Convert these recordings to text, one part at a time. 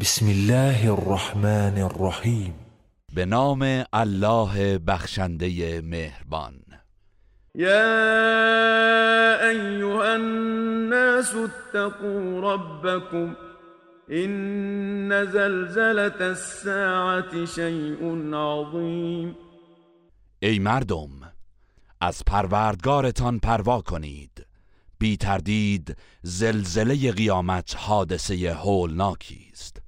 بسم الله الرحمن الرحیم به نام الله بخشنده مهربان. یا ایها الناس اتقوا ربكم این زلزلة الساعة شیء عظیم. ای مردم از پروردگارتان پروا کنید. بی تردید زلزله قیامت حادثه هولناکی است.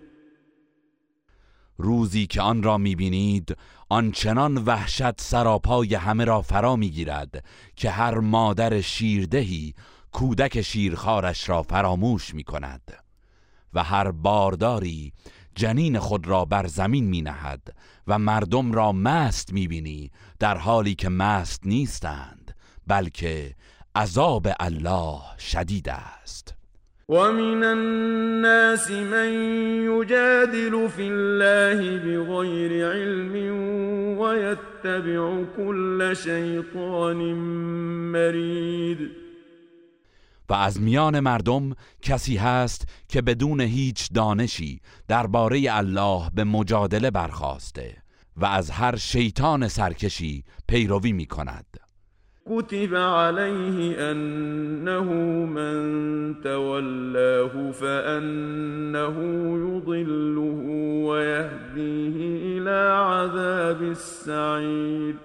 روزی که آن را می‌بینید آنچنان وحشت سراپای همه را فرا می‌گیرد که هر مادر شیردهی کودک شیرخوارش را فراموش می‌کند و هر بارداری جنین خود را بر زمین می نهد و مردم را مست می بینی در حالی که مست نیستند بلکه عذاب الله شدید است. ومن الناس من يجادل في الله بغير علم ويتبع كل شيطان مرید و از میان مردم کسی هست که بدون هیچ دانشی درباره الله به مجادله برخواسته و از هر شیطان سرکشی پیروی می کند كتب عليه انه من تولاه فانه يضله ويهديه الى عذاب السعير.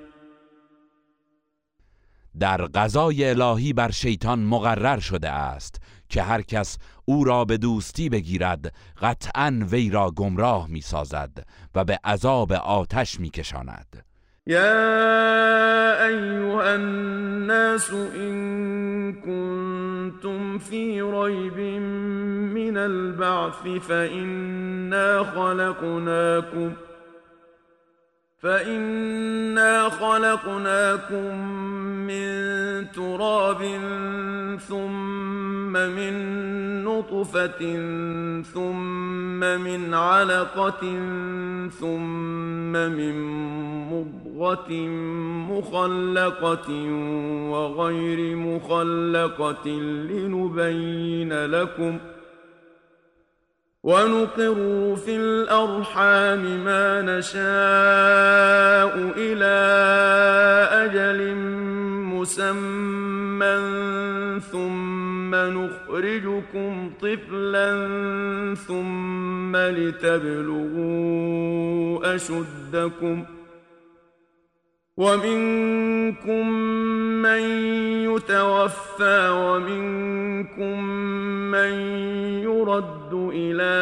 در قضای الهی بر شیطان مقرر شده است که هر کس او را به دوستی بگیرد قطعا وی را گمراه می سازد و به عذاب آتش می کشاند يا ايها الناس ان كنتم في ريب من البعث فانا خلقناكم فإنا خلقناكم من تراب ثم من نطفة ثم من علقة ثم من مضغة مخلقة وغير مخلقة لنبين لكم ۖ ونقر في الأرحام ما نشاء إلى أجل مسمى ثم نخرجكم طفلا ثم لتبلغوا أشدكم ۖ ومنكم من يتوفى ومنكم من يرد إلى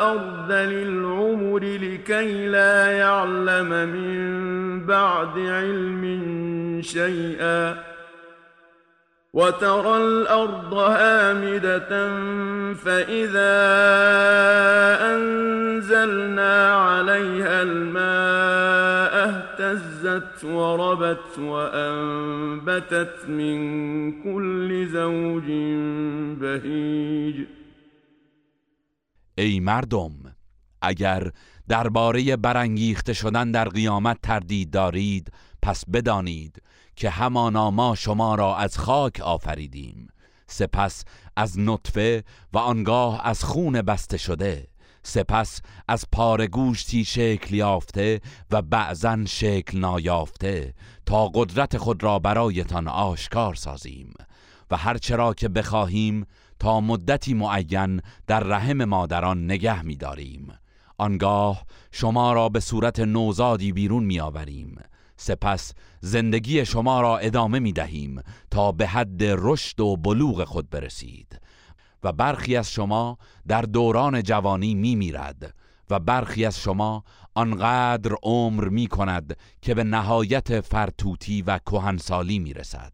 أرض العمر لكي لا يعلم من بعد علم شيئا وترى الأرض هامدة فإذا أنزلنا عليها الماء اهتزت وربت وأنبتت من كل زوج بهیج ای مردم اگر درباره برانگیخته شدن در قیامت تردید دارید پس بدانید که همانا ما شما را از خاک آفریدیم. سپس از نطفه و آنگاه از خون بسته شده سپس از پاره گوشتی شکل یافته و بعضا شکل نایافته تا قدرت خود را برایتان آشکار سازیم. و هرچرا که بخواهیم تا مدتی معین در رحم مادران نگه می‌داریم. آنگاه شما را به صورت نوزادی بیرون میآوریم. سپس زندگی شما را ادامه می دهیم تا به حد رشد و بلوغ خود برسید. و برخی از شما در دوران جوانی می میرد و برخی از شما آنقدر عمر می کند که به نهایت فرتوتی و کهنسالی می رسد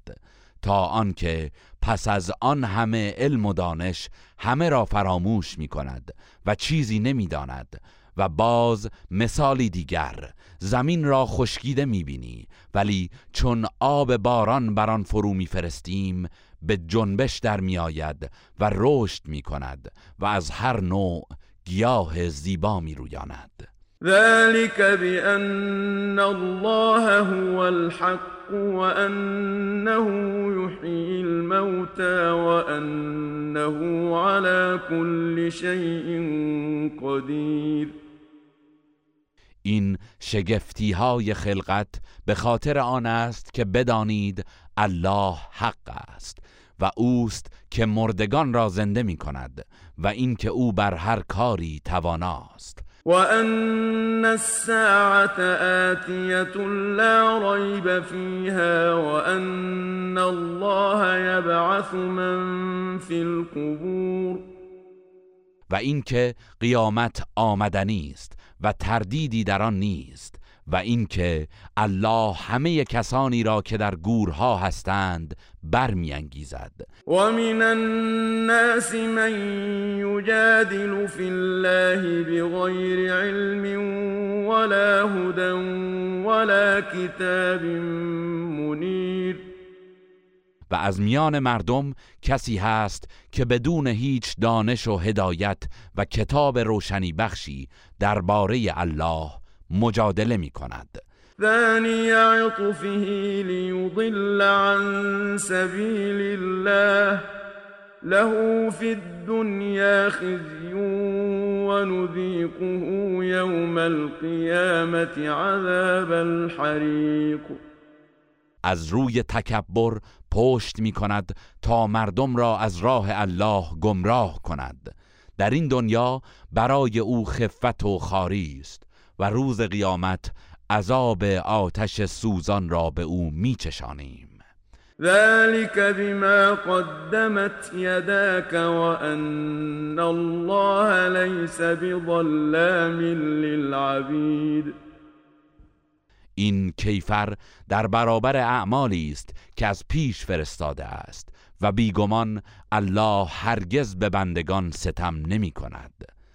تا آنکه پس از آن همه علم و دانش همه را فراموش می کند و چیزی نمی داند و باز مثالی دیگر زمین را خشکیده می بینی ولی چون آب باران بر آن فرو میفرستیم به جنبش در می آید و رشد می کند و از هر نوع گیاه زیبا می رویاند ذلك بأن الله هو الحق وأنه يحيي الموتى وأنه على كل شيء قدير. این شگفتی های خلقت به خاطر آن است که بدانید الله حق است و اوست که مردگان را زنده می کند و اینکه او بر هر کاری تواناست. وأن الساعة آتية لا ريب فيها وأن الله يبعث من في القبور و اینکه قیامت آمدنی است و تردیدی در آن نیست. و اینکه الله همه کسانی را که در گورها هستند برمیانگیزد. و من الناس من یجادل فی الله بغیر علم ولا هدى ولا کتاب منیر. و از میان مردم کسی هست که بدون هیچ دانش و هدایت و کتاب روشنی بخشی درباره الله مجادله می کند ثاني عطفه ليضل عن سبيل الله له في الدنيا خزي ونذيقه يوم القيامة عذاب الحريق از روی تکبر پشت می کند تا مردم را از راه الله گمراه کند. در این دنیا برای او خفت و خاری است. و روز قیامت عذاب آتش سوزان را به او میچشانیم. ذلك بما قدمت يداك وأن الله ليس بظلام للعبید این کیفر در برابر اعمالی است که از پیش فرستاده است و بیگمان الله هرگز به بندگان ستم نمی کند.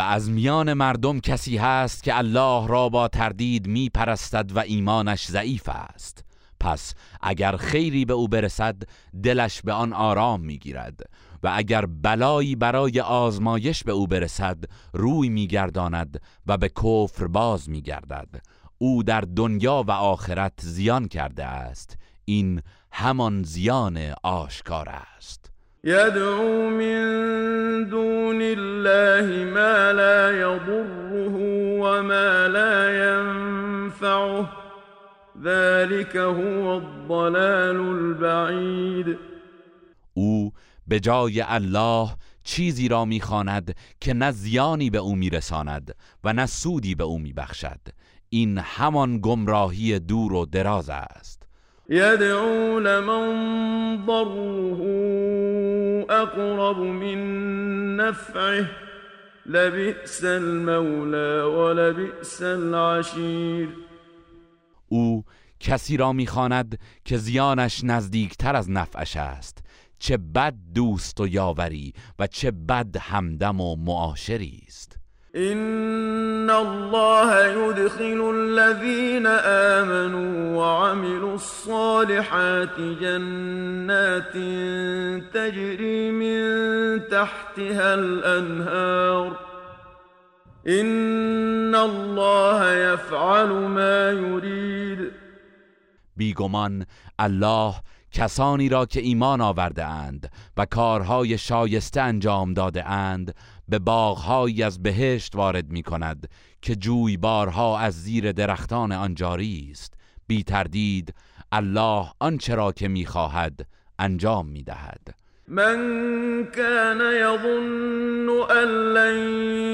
از میان مردم کسی هست که الله را با تردید می پرستد و ایمانش ضعیف است. پس اگر خیری به او برسد دلش به آن آرام می گیرد و اگر بلایی برای آزمایش به او برسد روی میگرداند و به کفر باز میگردد. او در دنیا و آخرت زیان کرده است. این همان زیان آشکار است. يدعو من دون الله ما لا يضره وما لا ينفعه. ذلك هو الضلال البعید او به جای الله چیزی را می‌خواند که نه زیانی به او میرساند و نه سودی به او میبخشد. این همان گمراهی دور و دراز است. يدعو لمن ضره اقرب من نفعه. لبئس المولى ولبئس العشیر او کسی را می‌خواند که زیانش نزدیکتر از نفعش است. چه بد دوست و یاوری و چه بد همدم و معاشری است. إن الله يدخل الذين آمنوا وعملوا الصالحات جنات تجري من تحتها الأنهار إن الله يفعل ما يريد بیگمان الله کسانی را که ایمان آورده اند و کارهای شایسته انجام داده اند به باغهایی از بهشت وارد می کند که جویبارها از زیر درختان آن جاری است. بی تردید الله آنچه را که می خواهد انجام می دهد من كان يظن أن لن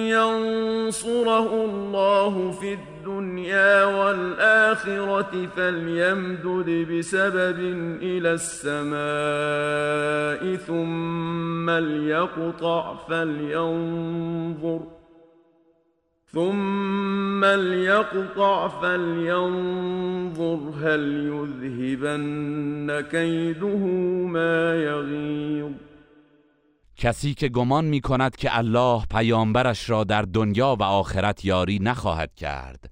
ينصره الله في الدنيا والآخرة فليمدد بسبب إلى السماء ثم ليقطع فلينظر ثم ليقطع فلينظر هل يذهبن كيده ما يغيظ. کسی که گمان می کند که الله پیامبرش را در دنیا و آخرت یاری نخواهد کرد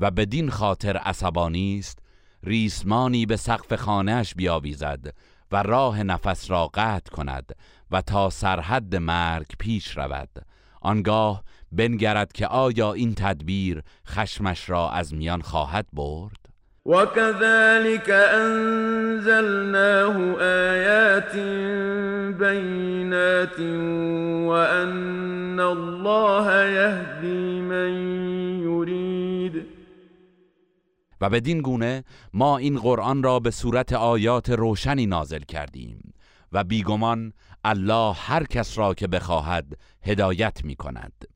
و بدین خاطر عصبانی است ریسمانی به سقف خانهش بیاویزد و راه نفس را قطع کند و تا سرحد مرگ پیش رود. آنگاه بنگرد که آیا این تدبیر خشمش را از میان خواهد برد؟ وكذلك أنزلناه آيات بينات وأن الله يهدي من يريد. و بدین گونه ما این قرآن را به صورت آیات روشنی نازل کردیم و بیگمان الله هر کس را که بخواهد هدایت می کند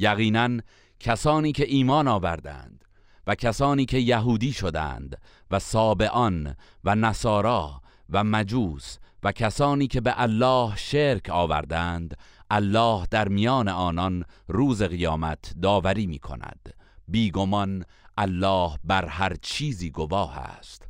یقینا کسانی که ایمان آوردند و کسانی که یهودی شدند و سابعان و نصارا و مجوس و کسانی که به الله شرک آوردند الله در میان آنان روز قیامت داوری می کند بیگمان الله بر هر چیزی گواه است.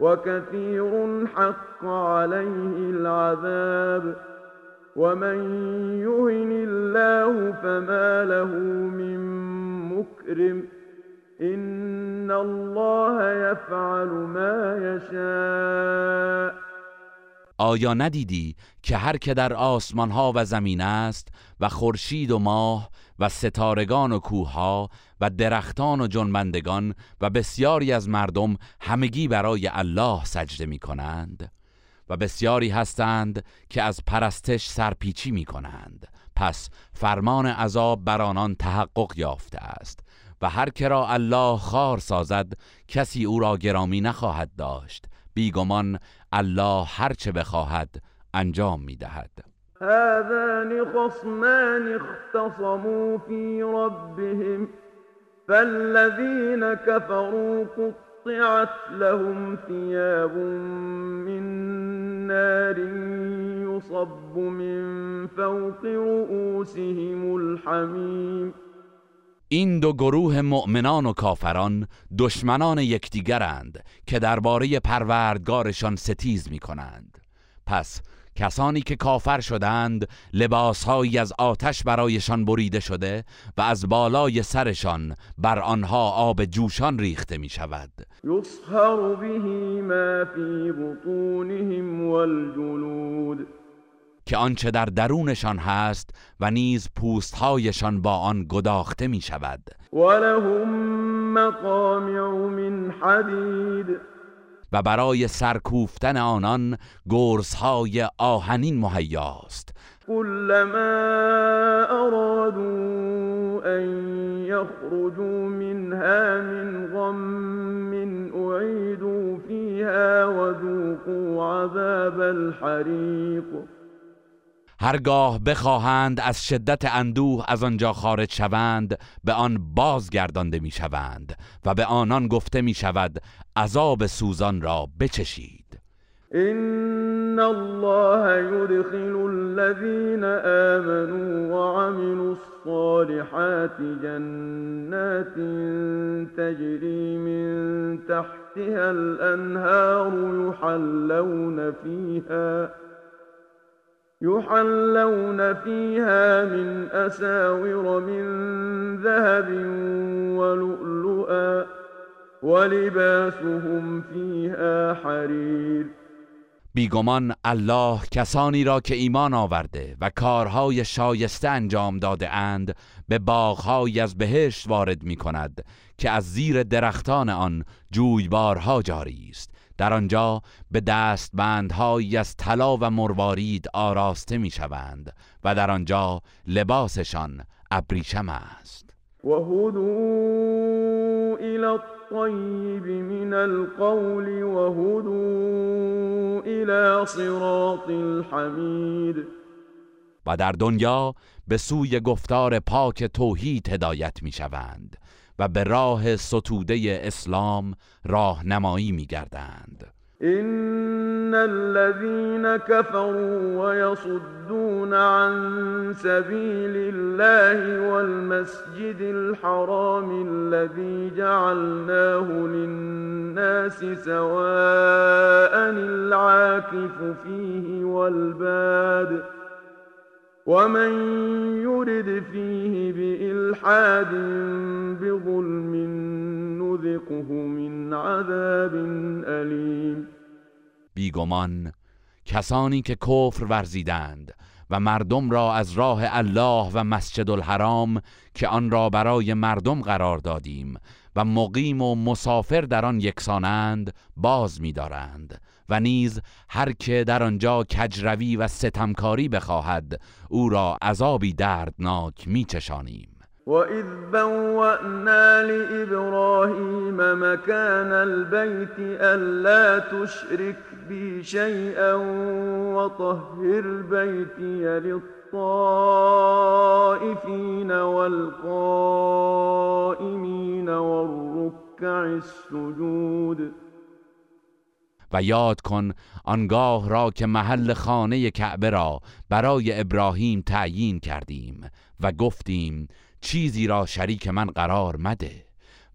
وكثير حق عليه العذاب. ومن يهن الله فما له من مكرم. إن الله يفعل ما يشاء. آیا ندیدی که هر که در آسمان ها و زمین است و خورشید و ماه و ستارگان و کوها و درختان و جنبندگان و بسیاری از مردم همگی برای الله سجده می کنند و بسیاری هستند که از پرستش سرپیچی می کنند پس فرمان عذاب بر آنان تحقق یافته است و هر که را الله خار سازد کسی او را گرامی نخواهد داشت. بیگمان الله هر چه بخواهد انجام می دهد هذان خصمان اختصموا في ربهم فالذين كفروا قطعت لهم ثياب من نار يصب من فوق رؤوسهم الحميم این دو گروه مؤمنان و کافران دشمنان یکدیگرند که درباره پروردگارشان ستیز می کنند پس کسانی که کافر شدند لباسهایی از آتش برایشان بریده شده و از بالای سرشان بر آنها آب جوشان ریخته می شود يصهر به ما في بطونهم والجلود که آنچه در درونشان هست و نیز پوستهایشان با آن گداخته می شود ولهم مقامع من حدید. و برای سرکوفتن آنان گرزهای آهنین مهیاست كلما أرادوا أن يخرجوا منها من غم أعيدوا فيها وذوقوا عذاب الحريق هرگاه بخواهند از شدت اندوه از آنجا خارج شوند به آن بازگردانده می شوند و به آنان گفته می شود عذاب سوزان را بچشید. إن الله يدخل الذين آمنوا وعملوا الصالحات جنات تجري من تحتها الأنهار يحلون فيها يحلون فيها من أساور من ذهب ولؤلؤا ولباسهم فيها حرير. بیگمان الله کسانی را که ایمان آورده و کارهای شایسته انجام داده اند به باغهایی از بهشت وارد می کند که از زیر درختان آن جویبارها جاری است. در آنجا به دستبندهایی از طلا و مروارید آراسته می شوند و در آنجا لباسشان ابریشم است. و الى الطيب من القول وهدوا الى صراط الحمید و در دنیا به سوی گفتار پاک توحید هدایت می شوند و به راه ستوده اسلام راهنمایی می گردند إن الذين كفروا ويصدون عن سبيل الله والمسجد الحرام الذي جعلناه للناس سواء العاكف فيه والباد ومن يرد فيه بإلحاد بظلم نذقه من عذاب أليم. بیگمان کسانی که کفر ورزیدند و مردم را از راه الله و مسجد الحرام که آن را برای مردم قرار دادیم و مقیم و مسافر در آن یکسانند باز می‌دارند. و نیز هر که در آنجا کجروی و ستمکاری بخواهد او را عذابی دردناک میچشانیم. وإذ بوأنا لإبراهيم مكان البيت ألا تشرك بي شيئا وطهر بيتي للطائفين والقائمين والركع السجود. و یاد کن آنگاه را که محل خانه کعبه را برای ابراهیم تعیین کردیم و گفتیم چیزی را شریک من قرار مده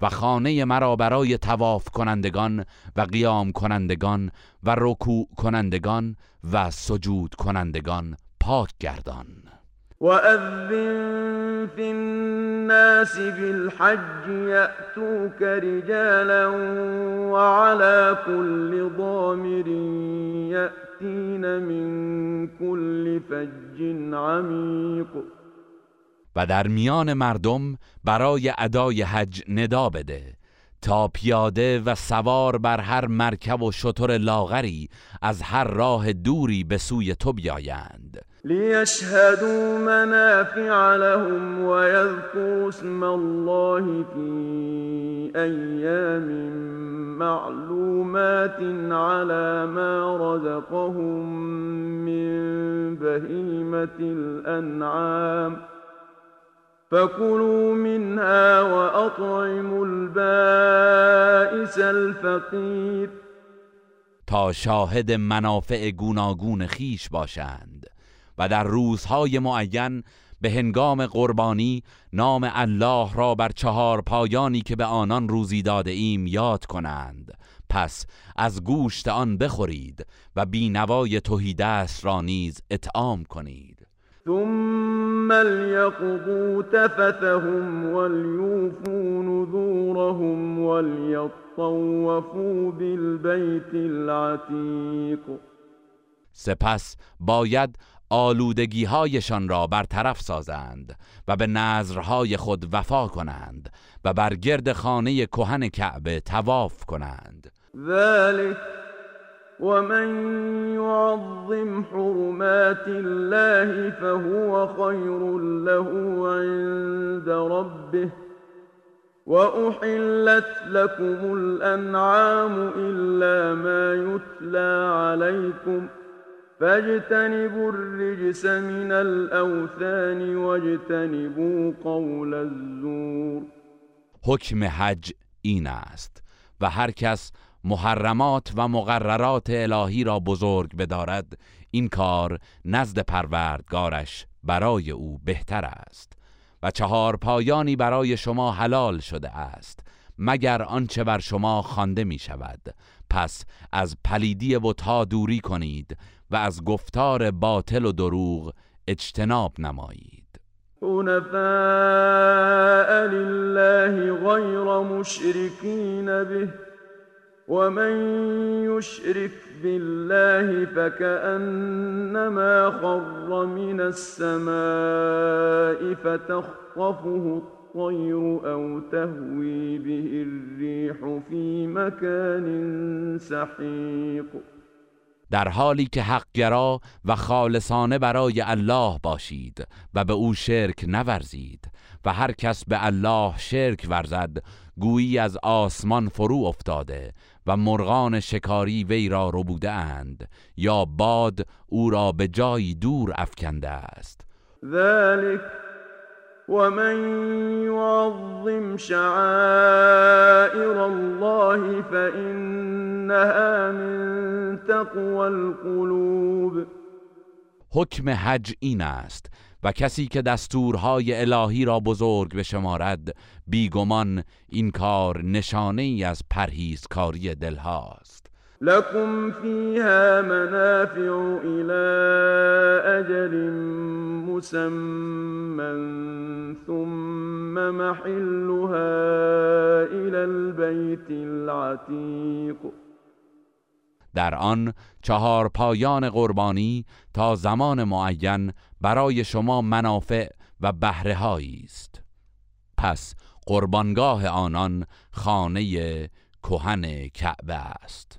و خانه مرا برای تواف کنندگان و قیام کنندگان و رکوع کنندگان و سجود کنندگان پاک گردان. وأذن في الناس بالحج يأتوك رجالا وعلى كل ضامر يأتين من كل فج عميق. و در میان مردم برای ادای حج ندا بده. تا پیاده و سوار بر هر مرکب و شتر لاغری از هر راه دوری به سوی تو بیایند. ليشهدوا منافع لهم ويذكروا اسم الله في أيام معلومات على ما رزقهم من بهيمة الأنعام فكلوا منها وأطعموا البائس الفقير. تا شاهد منافع گوناگون خیش باشند و در روزهای معین به هنگام قربانی نام الله را بر چهار پایانی که به آنان روزی داده ایم یاد کنند. پس از گوشت آن بخورید و بینوای توحیدست را نیز اطعام کنید. ثم ليقضوا تفثهم وليوفوا نذورهم وليطوفوا بالبيت العتيق سپس باید آلودگی هایشان را برطرف سازند و به نظرهای خود وفا کنند و بر گرد خانه کهن کعبه تواف کنند. ذلك ومن يعظم حرمات الله فهو خير له عند ربه وأحلت لكم الأنعام إلا ما يتلى عليكم فاجتنبوا الرجس من الأوثان واجتنبوا قول الزور. حکم حج این است. و هر کس محرمات و مقررات الهی را بزرگ بدارد این کار نزد پروردگارش برای او بهتر است و چهار پایانی برای شما حلال شده است مگر آنچه بر شما خوانده می شود پس از پلیدی بتها دوری کنید و از گفتار باطل و دروغ اجتناب نمایید. حنفاء لله غیر مشرکین به ومن يشرك بالله فكأنما خر من السماء فتخطفه الطير أو تهوي به الريح في مكان سحيق در حالی که حقگرا و خالصانه برای الله باشید و به او شرک نورزید و هر کس به الله شرک ورزد گویی از آسمان فرو افتاده و مرغان شکاری وی را ربوده اند یا باد او را به جایی دور افکنده است. ذلك ومن يعظم شعائر الله فإنها من تقوى القلوب. حکم حج این است و کسی که دستورهای الهی را بزرگ بشمارد بیگمان این کار نشانه ای از پرهیزکاری دلهاست. لكم فيها منافع إلى أجل مسمى ثم محلها إلى البيت العتيق. در آن چهار پایان قربانی تا زمان معین برای شما منافع و بهره است. پس قربانگاه آنان خانه کهن کعبه است.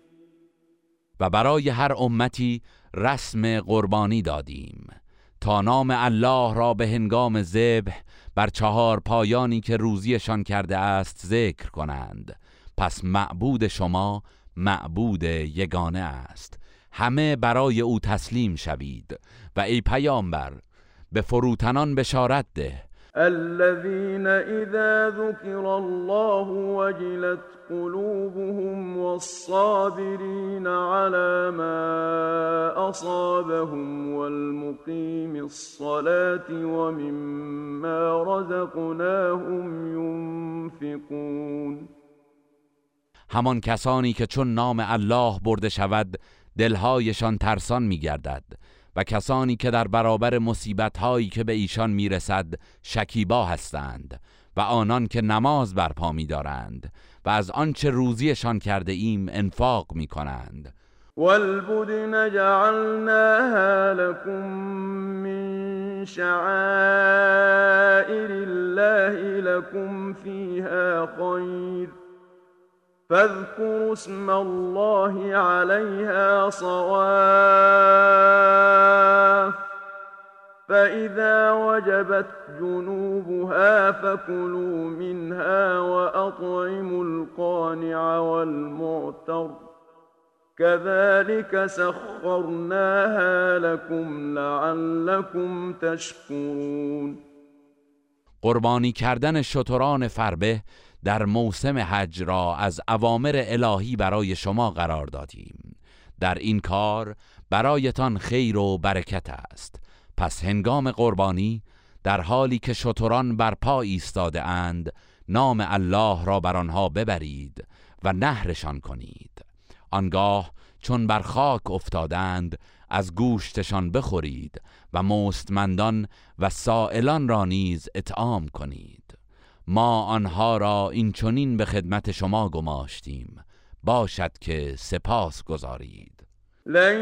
و برای هر امتی رسم قربانی دادیم. تا نام الله را به هنگام ذبح بر چهار پایانی که روزیشان کرده است ذکر کنند. پس معبود شما معبود یگانه است. همه برای او تسلیم شوید. و ای پیامبر به فروتنان بشارت ده. الذين إذا ذكر الله وجلت قلوبهم والصابرين على ما أصابهم والمقيم الصلاة ومما رزقناهم ينفقون. همان کسانی که چون نام الله برده شود دلهایشان ترسان میگردد. و کسانی که در برابر مصیبت هایی که به ایشان می‌رسد شکیبا هستند و آنان که نماز برپا میدارند و از آنچه روزیشان کرده ایم انفاق می کنند والبدن جعلناها لكم من شعائر الله لكم فيها خير. فاذكروا اسم الله عليها صواف. فإذا وجبت جنوبها فكلوا منها وأطعموا القانع والمعتر. كذلك سخرناها لكم لعلكم تشكرون. قربانی کردن شتران فربه در موسم حج را از اوامر الهی برای شما قرار دادیم. در این کار برایتان خیر و برکت است. پس هنگام قربانی در حالی که شتران بر پا ایستاده اند نام الله را بر آنها ببرید و نهرشان کنید. آنگاه چون بر خاک افتادند از گوشتشان بخورید و مستمندان و سائلان را نیز اطعام کنید. ما آنها را این چنین به خدمت شما گماشتیم. باشد که سپاس گذارید لن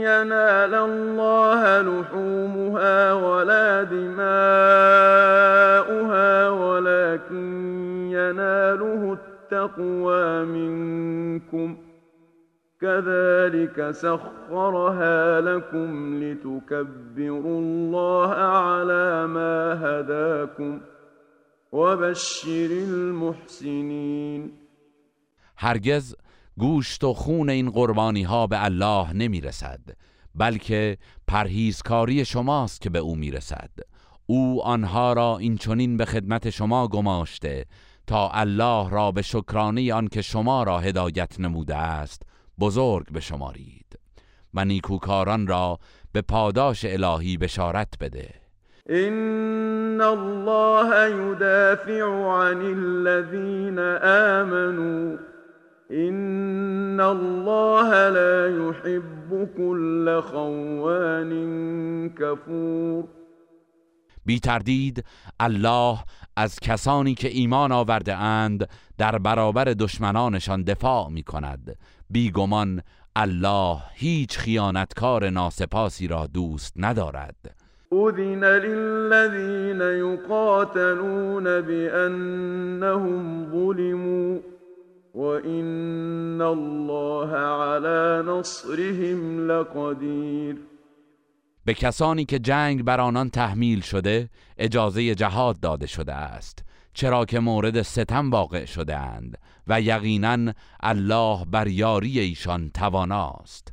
ینال الله لحومها ولا دماؤها ولكن يناله التقوى منكم كذلك سخرها لكم لتكبروا الله على ما هداكم وبشر المحسنين هرگز گوشت و خون این قربانی ها به الله نمی رسد بلکه پرهیزکاری شماست که به او می رسد او آنها را این چنین به خدمت شما گماشته تا الله را به شکرانه آن که شما را هدایت نموده است بزرگ بشمارید و نیکوکاران را به پاداش الهی بشارت بده. ان الله يدافع عن الذين آمنوا. ان الله لا يحب كل خوان كفور. بی تردید الله از کسانی که ایمان آورده اند در برابر دشمنانشان دفاع می کند. بیگمان الله هیچ خیانتکار ناسپاسی را دوست ندارد. اذن للذین یقاتلون بأنهم ظلموا وإن الله على نصرهم لقدیر به کسانی که جنگ بر آنان تحمیل شده اجازه جهاد داده شده است چرا که مورد ستم واقع شده اند و یقینا الله بر یاری ایشان تواناست.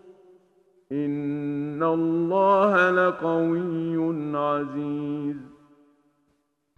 الله لقوی عزیز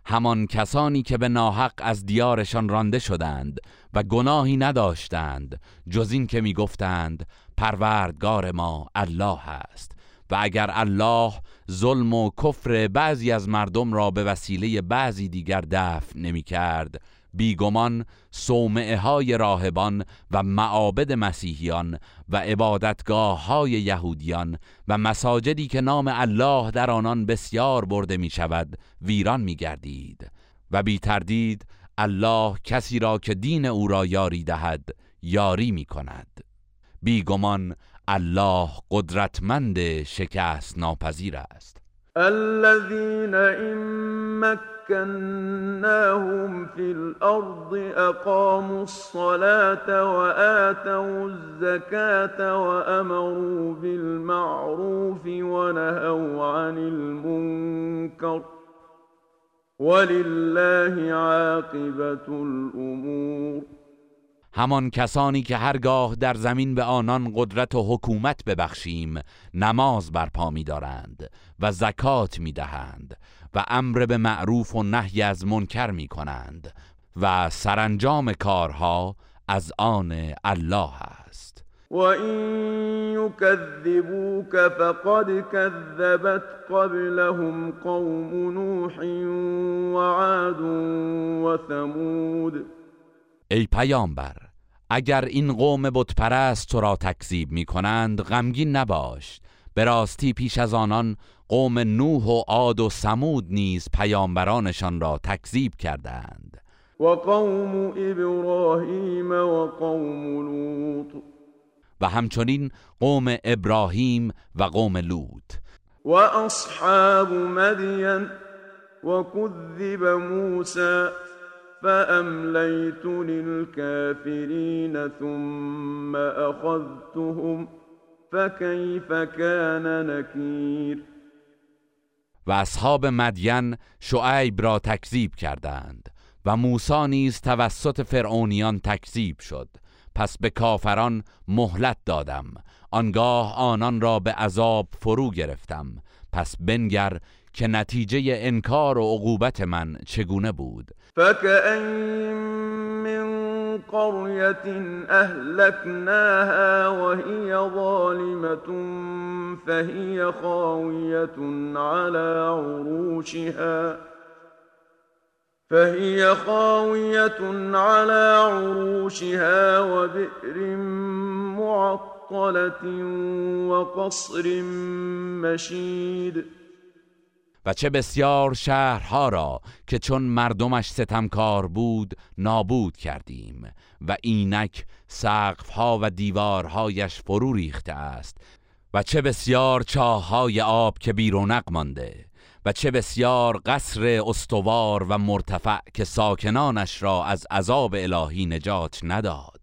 همان کسانی که به ناحق از دیارشان رانده شدند و گناهی نداشتند جز این که می‌گفتند پروردگار ما الله است. و اگر الله ظلم و کفر بعضی از مردم را به وسیله بعضی دیگر دفع نمی کرد بیگمان صومعه های راهبان و معابد مسیحیان و عبادتگاه های یهودیان و مساجدی که نام الله در آنان بسیار برده می شود ویران می گردید و بی تردید الله کسی را که دین او را یاری دهد یاری می کند بیگمان الله قدرتمند شکست ناپذیر است. الذين مكناهم في الأرض أقاموا الصلاة وآتوا الزكاة وأمروا بالمعروف ونهوا عن المنكر. ولله عاقبة الأمور. همان کسانی که هرگاه در زمین به آنان قدرت و حکومت ببخشیم نماز برپا می دارند و زکات می دهند و امر به معروف و نهی از منکر می کنند و سرانجام کارها از آن الله است. و این یکذبوک فقد کذبت قبلهم قوم نوح و عاد و ثمود ای پیامبر اگر این قوم بتپرست تو را تکذیب می کنند غمگین نباش. به راستی پیش از آنان قوم نوح و عاد و سمود نیز پیامبرانشان را تکذیب کردند. و قوم ابراهیم و قوم لوط. و همچنین قوم ابراهیم و قوم لوط. و اصحاب مدین و کذب موسی فأمليت للكافرين ثم أخذتهم فكيف كان نكير؟ و اصحاب مدین شعیب را تکذیب کردند و موسی نیز توسط فرعونیان تکذیب شد. پس به کافران مهلت دادم. آنگاه آنان را به عذاب فرو گرفتم. پس بنگر که نتیجه انکار و عقوبت من چگونه بود؟ فکأین من قرية أهلكناها وهي ظالمة فهي خاوية على عروشها فهي خاوية على عروشها وبئر معطلة وقصر مشيد. و چه بسیار شهرها را که چون مردمش ستمکار بود نابود کردیم و اینک سقفها و دیوارهایش فرو ریخته است و چه بسیار چاههای آب که بیرونق مانده و چه بسیار قصر استوار و مرتفع که ساکنانش را از عذاب الهی نجات نداد.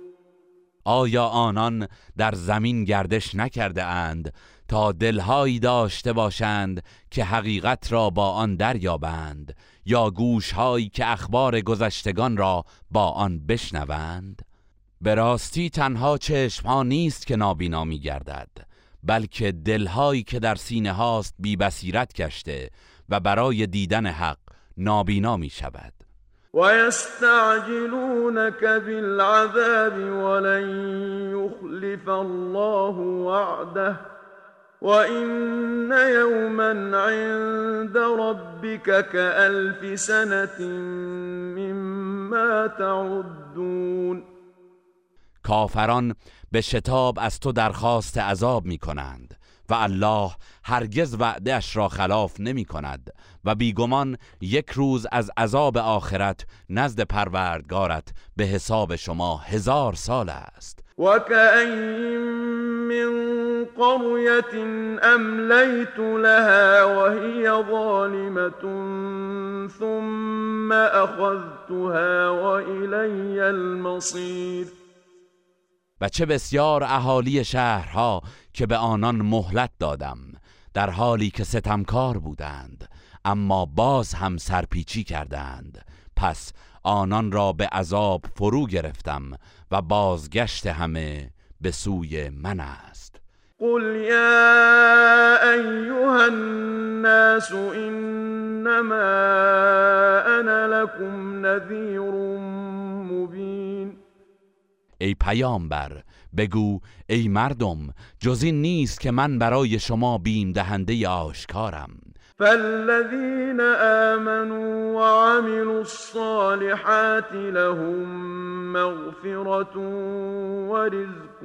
آیا آنان در زمین گردش نکرده اند تا دلهایی داشته باشند که حقیقت را با آن دریابند یا گوشهایی که اخبار گذشتگان را با آن بشنوند؟ به راستی تنها چشمها نیست که نابینا می گردد بلکه دلهایی که در سینه هاست بی بصیرت گشته و برای دیدن حق نابینا می شود ويستعجلونك بالعذاب ولن يخلف الله وعده. وإن يوما عند ربك كألف سنة مما تعدون. کافران به شتاب از تو درخواست عذاب می کنند و الله هرگز وعدهش را خلاف نمی کند و بیگمان یک روز از عذاب آخرت نزد پروردگارت به حساب شما هزار سال است. وكأين من قرية أمليت لها وهي ظالمة ثم أخذتها وإلي المصير و چه بسیار اهالی شهرها که به آنان مهلت دادم در حالی که ستمکار بودند اما باز هم سرپیچی کردند. پس آنان را به عذاب فرو گرفتم و بازگشت همه به سوی من است. قل یا ایها الناس انما انا لكم نذیر مبین. ای پیامبر بگو ای مردم جز این نیست که من برای شما بیم دهنده آشکارم. فالذين آمنوا وعملوا الصالحات لهم مغفرة ورزق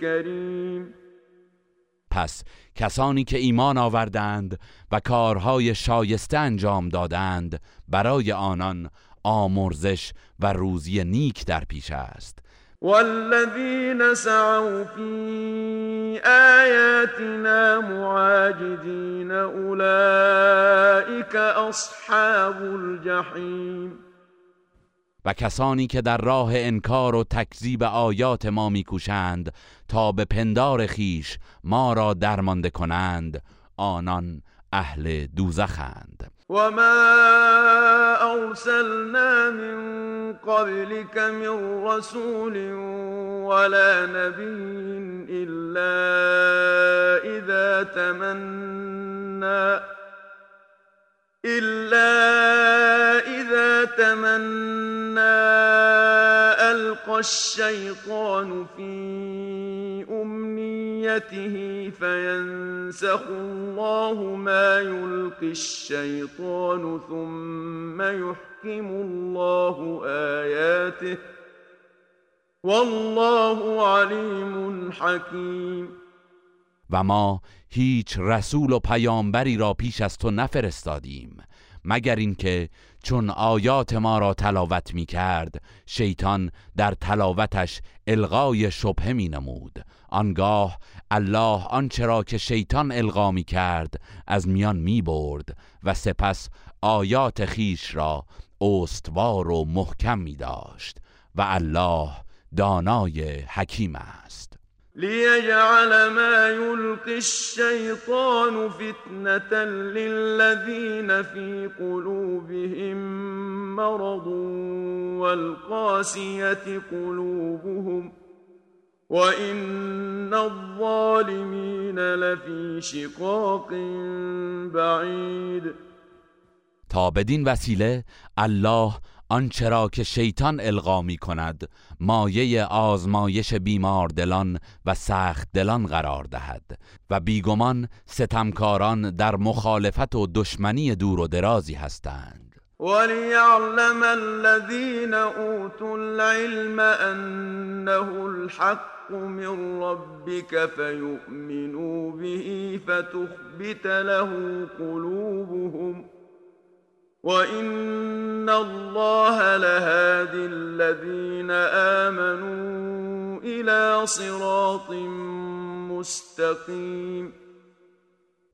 کریم. پس کسانی که ایمان آوردند و کارهای شایسته انجام دادند برای آنان آمرزش و روزی نیک در پیش است. والذين سعوا في آياتنا معاجدين أصحاب الجحیم و کسانی که در راه انکار و تکذیب آیات ما میکوشند تا به پندار خیش ما را درمانده کنند آنان اهل دوزخند. وما أرسلنا من قبلك من رسول ولا نبي إلا إذا تمنى إلا إذا تمنى ألقى الشيطان في أمنيته فينسخ الله ما يلقي الشيطان ثم يحكم الله آياته والله عليم حكيم. و ما هیچ رسول و پیامبری را پیش از تو نفرستادیم مگر اینکه چون آیات ما را تلاوت می کرد شیطان در تلاوتش الغای شبه می نمود آنگاه الله آنچه را که شیطان القا می کرد از میان می برد و سپس آیات خیش را استوار و محکم می داشت و الله دانای حکیم است. ليجعل ما يلقي الشيطان فتنة للذين في قلوبهم مرض والقاسية قلوبهم وإن الظالمين لفي شقاق بعید تا بدین وسیله الله آنچه را که شیطان القا می کند مایه آزمایش بیمار دلان و سخت دلان قرار دهد و بیگمان ستمکاران در مخالفت و دشمنی دور و درازی هستند. وليعلم الذين اوتوا العلم انه الحق من ربك فيؤمنوا به فتخبت له قلوبهم وان الله لهادي الذين آمنوا الى صراط مستقیم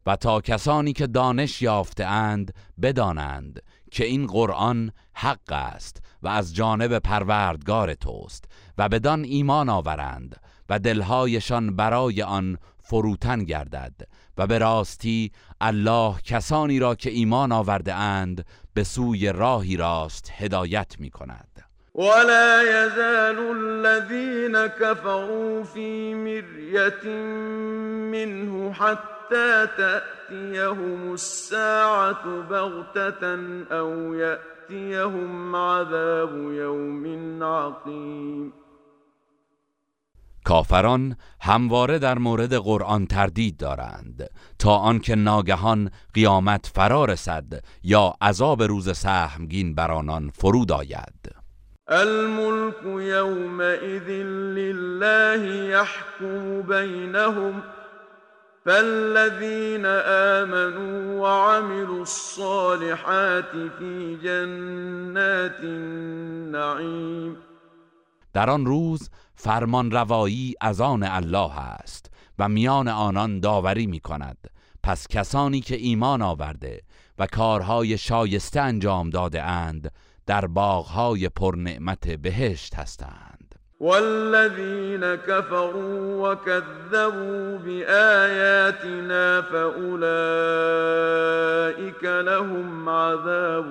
و تا کسانی که دانش یافته اند بدانند که این قرآن حق است و از جانب پروردگار توست و بدان ایمان آورند و دلهایشان برای آن فروتن گردد و به راستی الله کسانی را که ایمان آورده اند به سوی راهی راست هدایت می کند ولا يزال الذين كفروا في مرية منه حتى تأتيهم الساعة بغتة أو يأتيهم عذاب يوم عقيم کافران همواره در مورد قرآن تردید دارند تا آنکه ناگهان قیامت فرا رسد یا عذاب روز سهمگین بر آنان فرود آید. الملك يومئذ لله يحكم بينهم فالذين آمنوا وعملوا الصالحات في جنات النعيم در آن روز فرمان روایی از آن الله است و میان آنان داوری می کند پس کسانی که ایمان آورده و کارهای شایسته انجام داده اند در باغهای پرنعمت بهشت هستند. والذین كفروا وكذبوا بآياتنا فأولئك لهم عذاب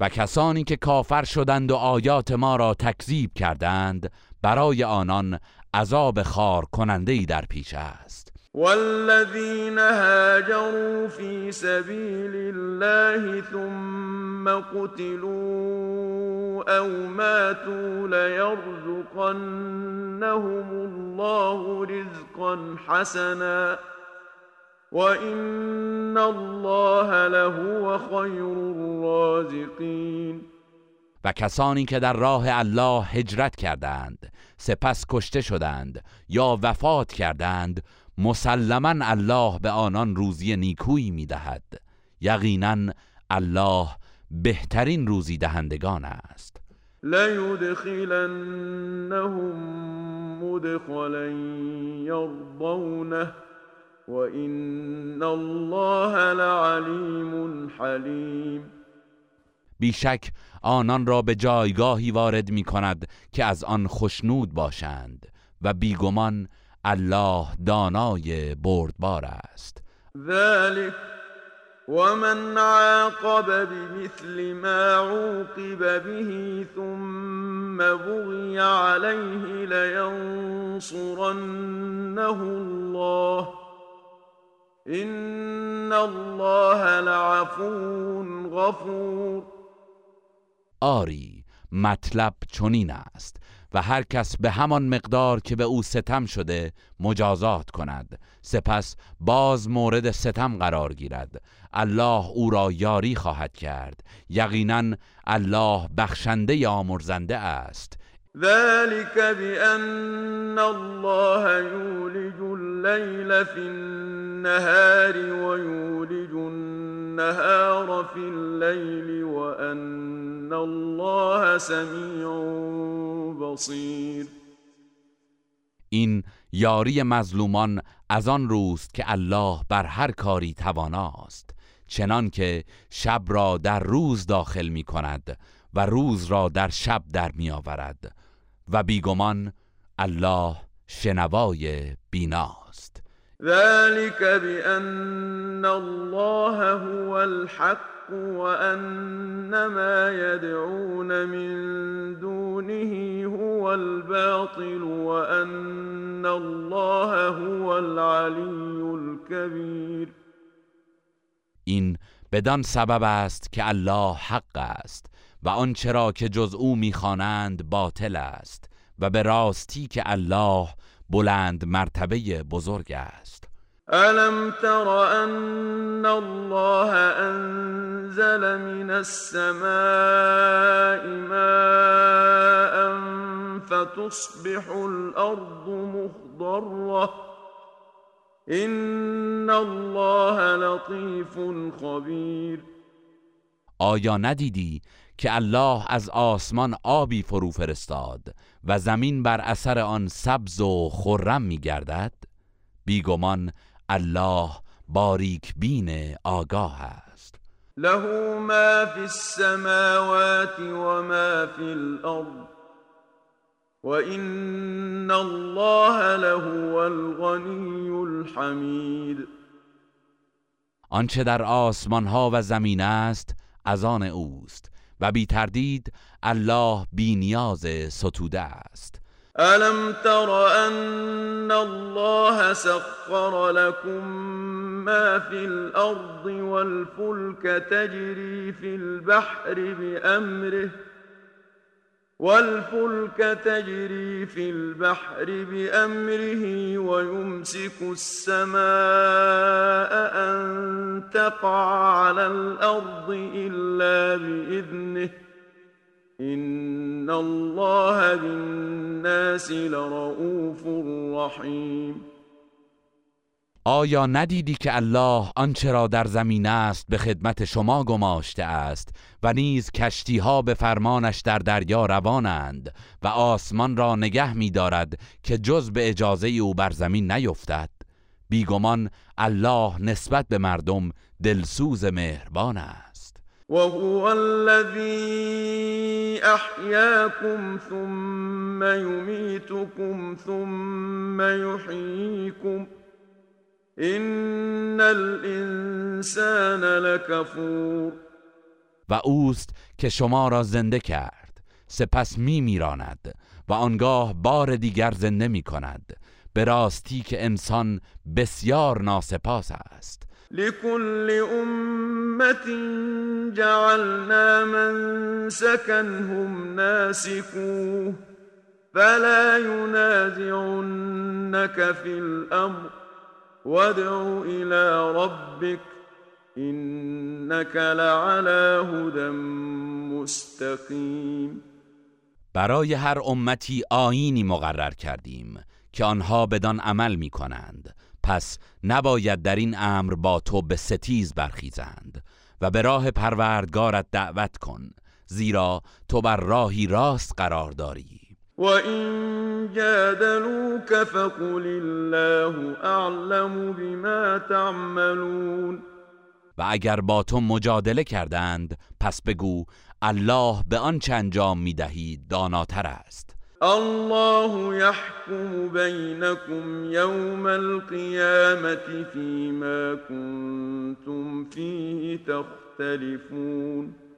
و کسانی که کافر شدند و آیات ما را تکذیب کردند برای آنان عذاب خار کننده ای در پیش است. والذين هاجروا في سبيل الله ثم قتلوا أو ماتوا ليرزقنهم الله رزقا حسنا. وإن الله لهو خير الرازقين. و کسانی که در راه الله هجرت کردند سپس کشته شدند یا وفات کردند مسلما الله به آنان روزی نیکویی می‌دهد. یقینا الله بهترین روزی دهندگان است. ليدخلنهم مدخلا يرضونه. وإن الله لعليم حليم. بیشک آنان را به جایگاهی وارد می کند که از آن خشنود باشند و بیگمان الله دانای بردبار است. ذلك ومن عاقب بمثل ما عوقب به ثم بغي عليه لينصرنه الله إن الله لعفو غفور. آری مطلب چنین است و هر کس به همان مقدار که به او ستم شده مجازات کند. سپس باز مورد ستم قرار گیرد. الله او را یاری خواهد کرد. یقینا الله بخشنده آمرزنده است. ذلك بأن الله يولج الليل في النهار ويولج النهار في الليل وأن الله سميع بصير. این یاری مظلومان از آن روست که الله بر هر کاری تواناست چنان که شب را در روز داخل می کند و روز را در شب در می آورد و بیگمان الله شنوای بیناست. ذلك بأن الله هو الحق وأن ما يدعون من دونه هو الباطل وأن الله هو العلي الكبير این بدان سبب است که الله حق است و آنچه را که جز او می‌خوانند باطل است و به راستی که الله بلند مرتبه بزرگ است. الم تر ان الله انزل من السماء ماء فتصبح الارض مخضره ان الله لطیف خبیر آیا ندیدی که الله از آسمان آبی فرو فرستاد و زمین بر اثر آن سبز و خرم می گردد بیگمان الله باریک بین آگاه است. له ما فی السماوات و ما فی الارض وَإِنَّ الله لهو الغنی الحمید. آنچه در آسمان ها و زمین است از آن اوست. و بی تردید الله بی نیاز ستوده است. الم تر ان الله سخر لكم ما في الارض والفلك تجري في البحر بامره والفلك تجري في البحر بأمره ويمسك السماء أن تقع على الأرض إلا بإذنه. إن الله بالناس لرؤوف رحيم. آیا ندیدی که الله آنچه را در زمین است به خدمت شما گماشته است و نیز کشتی ها به فرمانش در دریا روانند و آسمان را نگه می دارد که جز به اجازه او بر زمین نیفتد؟ بیگمان الله نسبت به مردم دلسوز مهربان است. وهو الذي احياكم ثم يميتكم ثم يحييكم این الانسان لکفور و اوست که شما را زنده کرد سپس می میراند و آنگاه بار دیگر زنده می کند. به راستی که انسان بسیار ناسپاس است. لكل امت جعلنا منسكنهم ناسكوه. فلا ينازعنك في الامر وادع الى ربك انك لعلى هدى مستقیم برای هر امتی آینی مقرر کردیم که آنها بدان عمل می کنند. پس نباید در این امر با تو به ستیز برخیزند و به راه پروردگارت دعوت کن زیرا تو بر راهی راست قرار داری. وَإِن جَادَلُوكَ فَقُلِ اللَّهُ أَعْلَمُ بِمَا تَعْمَلُونَ و اگر با تو مجادله کردند پس بگو الله به آنچه انجام می‌دهید داناتر است. الله يحكم بينكم يوم القيامة فيما كنتم فيه تختلفون.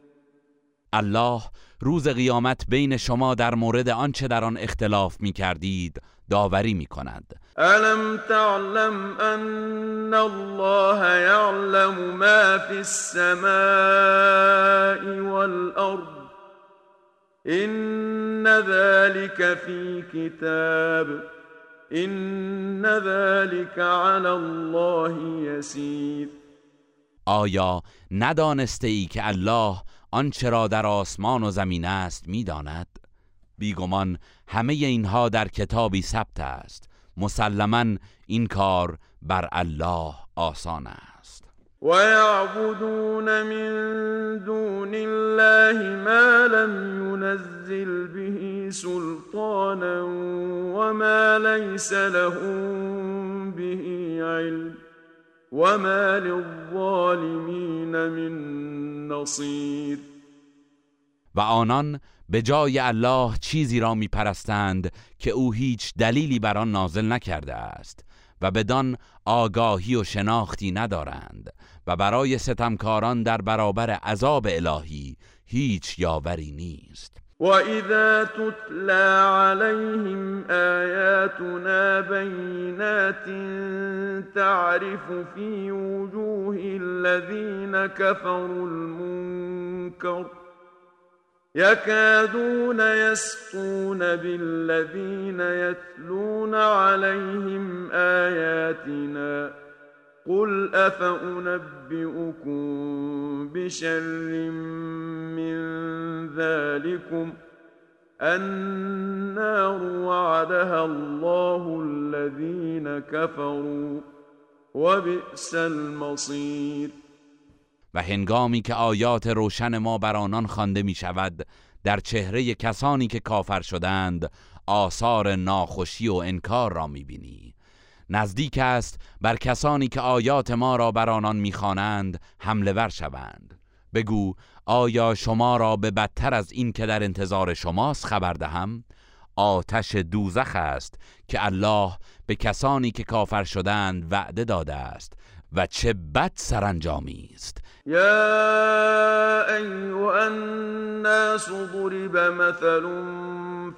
الله روز قیامت بین شما در مورد آنچه در آن اختلاف می کردید داوری می کند الم تعلم ان الله یعلم ما فی السماء والارض ان ذلك فی کتاب ان ذلك على الله یسیر آیا ندانسته ای که الله آنچه را در آسمان و زمین است می‌داند. بیگمان همه اینها در کتابی ثبت است. مسلما این کار بر الله آسان است. و یعبدون من دون الله ما لم ينزل به سلطانا وما ليس لهم به علم وما للظالمین من نصیر. و آنان به جای الله چیزی را می پرستند که او هیچ دلیلی بر آن نازل نکرده است و بدان آگاهی و شناختی ندارند و برای ستمکاران در برابر عذاب الهی هیچ یاوری نیست. وَإِذَا تُتْلَى عَلَيْهِمْ آيَاتُنَا بَيِّنَاتٍ تَعْرِفُ فِي وُجُوهِ الَّذِينَ كَفَرُوا الْمُنكَرَ يَكَادُونَ يَسْطُونَ بِالَّذِينَ يَتْلُونَ عَلَيْهِمْ آيَاتِنَا قل افانبئكم بشر من ذلكم النار وعدها الله الذين كفروا وبئس المصير و هنگامی که آیات روشن ما بر آنان خوانده می شود در چهره کسانی که کافر شدند آثار ناخوشی و انکار را می بینی نزدیک است بر کسانی که آیات ما را بر آنان می‌خوانند حمله ور شوند. بگو آیا شما را به بدتر از این که در انتظار شماست خبر دهم؟ آتش دوزخ است که الله به کسانی که کافر شدند وعده داده است و چه بد سرانجامی است. یا ایها الناس ضرب مثل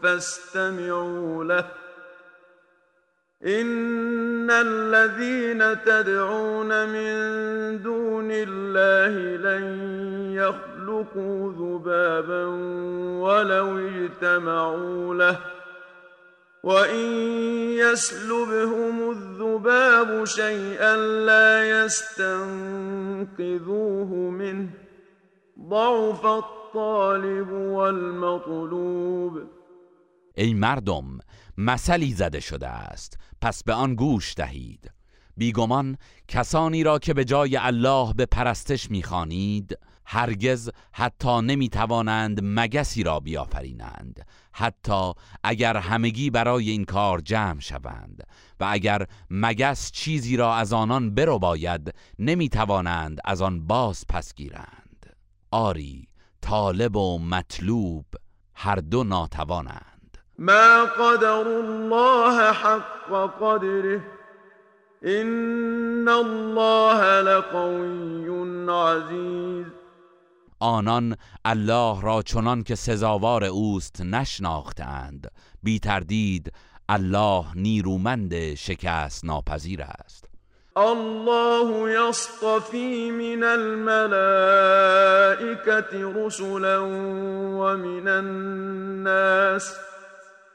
فاستمعوا له. إن الذين تدعون من دون الله لن يخلقوا ذبابا ولو اجتمعوا له وإن يسلبهم الذباب شيئا لا يستنقذوه منه ضعف الطالب والمطلوب. ای مردم مثلی زده شده است. پس به آن گوش دهید. بیگمان کسانی را که به جای الله به پرستش می‌خوانید هرگز حتی نمی‌توانند مگسی را بیافرینند. حتی اگر همگی برای این کار جمع شوند و اگر مگس چیزی را از آنان برو باید نمی‌توانند از آن باز پس گیرند. آری طالب و مطلوب هر دو ناتوانند. ما قدر الله حق قدره ان الله لقوی عزیز آنان الله را چنان که سزاوار اوست نشناختند بی تردید الله نیرومند شکست ناپذیر است. الله يصطفي من الملائكة رسلا ومن الناس.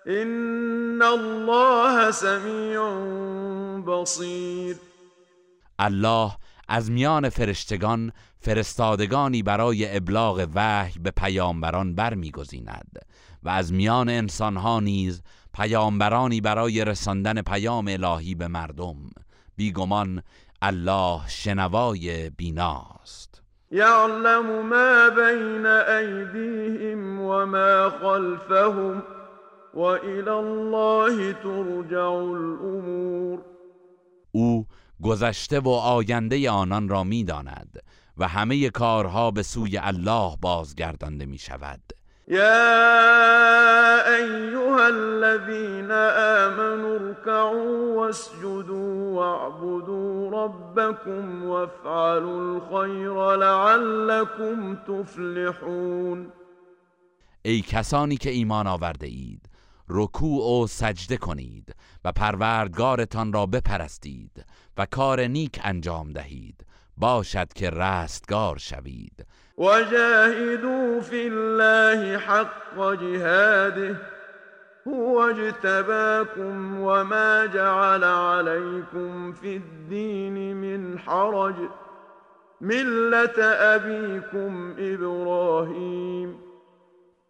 این الله سمیع بصیر الله از میان فرشتگان فرستادگانی برای ابلاغ وحی به پیامبران برمیگزیند و از میان انسانها نیز پیامبرانی برای رساندن پیام الهی به مردم. بیگمان الله شنوای بیناست. یعلم ما بین ایدیهم و ما خلفهم. وإلى الله ترجع الامور او گذشته و آینده آنان را می‌داند و همه کارها به سوی الله بازگردانده می شود یا ایها الذين آمنوا اركعوا واسجدوا واعبدوا ربكم وافعلوا الخير لعلكم تفلحون. ای کسانی که ایمان آورده اید رکوع و سجده کنید و پروردگارتان را بپرستید و کار نیک انجام دهید. باشد که رستگار شوید. وجاهدوا فی الله حق جهاده هو اجتباكم وما جعل عليكم في الدين من حرج ملة أبيكم إبراهيم.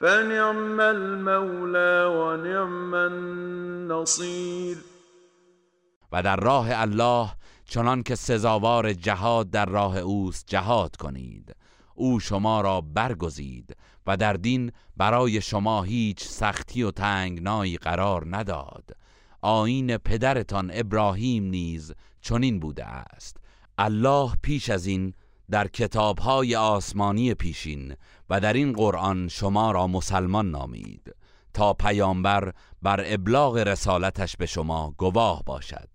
فنعم المولى ونعم النصير. و در راه الله چنان که سزاوار جهاد در راه اوست جهاد کنید. او شما را برگزید و در دین برای شما هیچ سختی و تنگنایی قرار نداد. آین پدرتان ابراهیم نیز چنین بوده است. الله پیش از این در کتابهای آسمانی پیشین و در این قرآن شما را مسلمان نامید تا پیامبر بر ابلاغ رسالتش به شما گواه باشد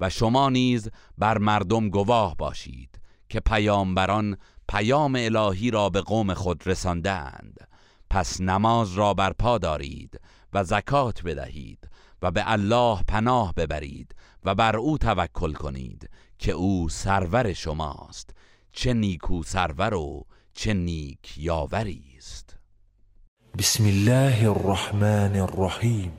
و شما نیز بر مردم گواه باشید که پیامبران پیام الهی را به قوم خود رساندند پس نماز را برپا دارید و زکات بدهید و به الله پناه ببرید و بر او توکل کنید که او سرور شماست. چه نیکو سرور و چه نیک یاوری است. بسم الله الرحمن الرحیم.